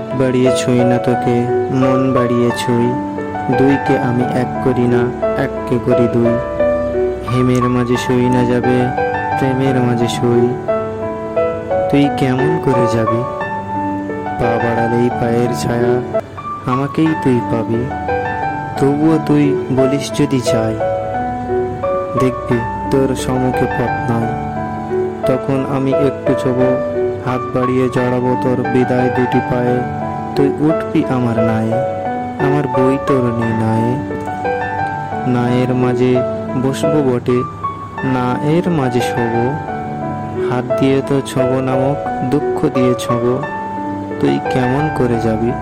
বাড়িয়ে ছুঁই না তোকে, মন বাড়িয়ে ছুঁই। দুইকে আমি এক করি না, এককে করি দুই। হেমের মাঝে শুই না যাবে, প্রেমের মাঝে শুই। তুই কেমন করে যাবি? পা বাড়ালেই পায়ের ছায়া, আমাকেই তুই পাবি। তবুও তুই বলিস যদি চাই। দেখবি, তোর সম্মুখে পথ নাই। তখন আমি একটু ছব হাত বাড়িয়ে জড়াবো তোর বিদায় দুটি পায়ে। তুই উঠবি আমার নায়ে? আমার বই তোর নায়ে নায়ের মাঝে বসবো বটে না এর মাঝে শোব। হাত দিয়ে তো ছব নামক দুঃখ দিয়ে ছব। তুই কেমন করে যাবি?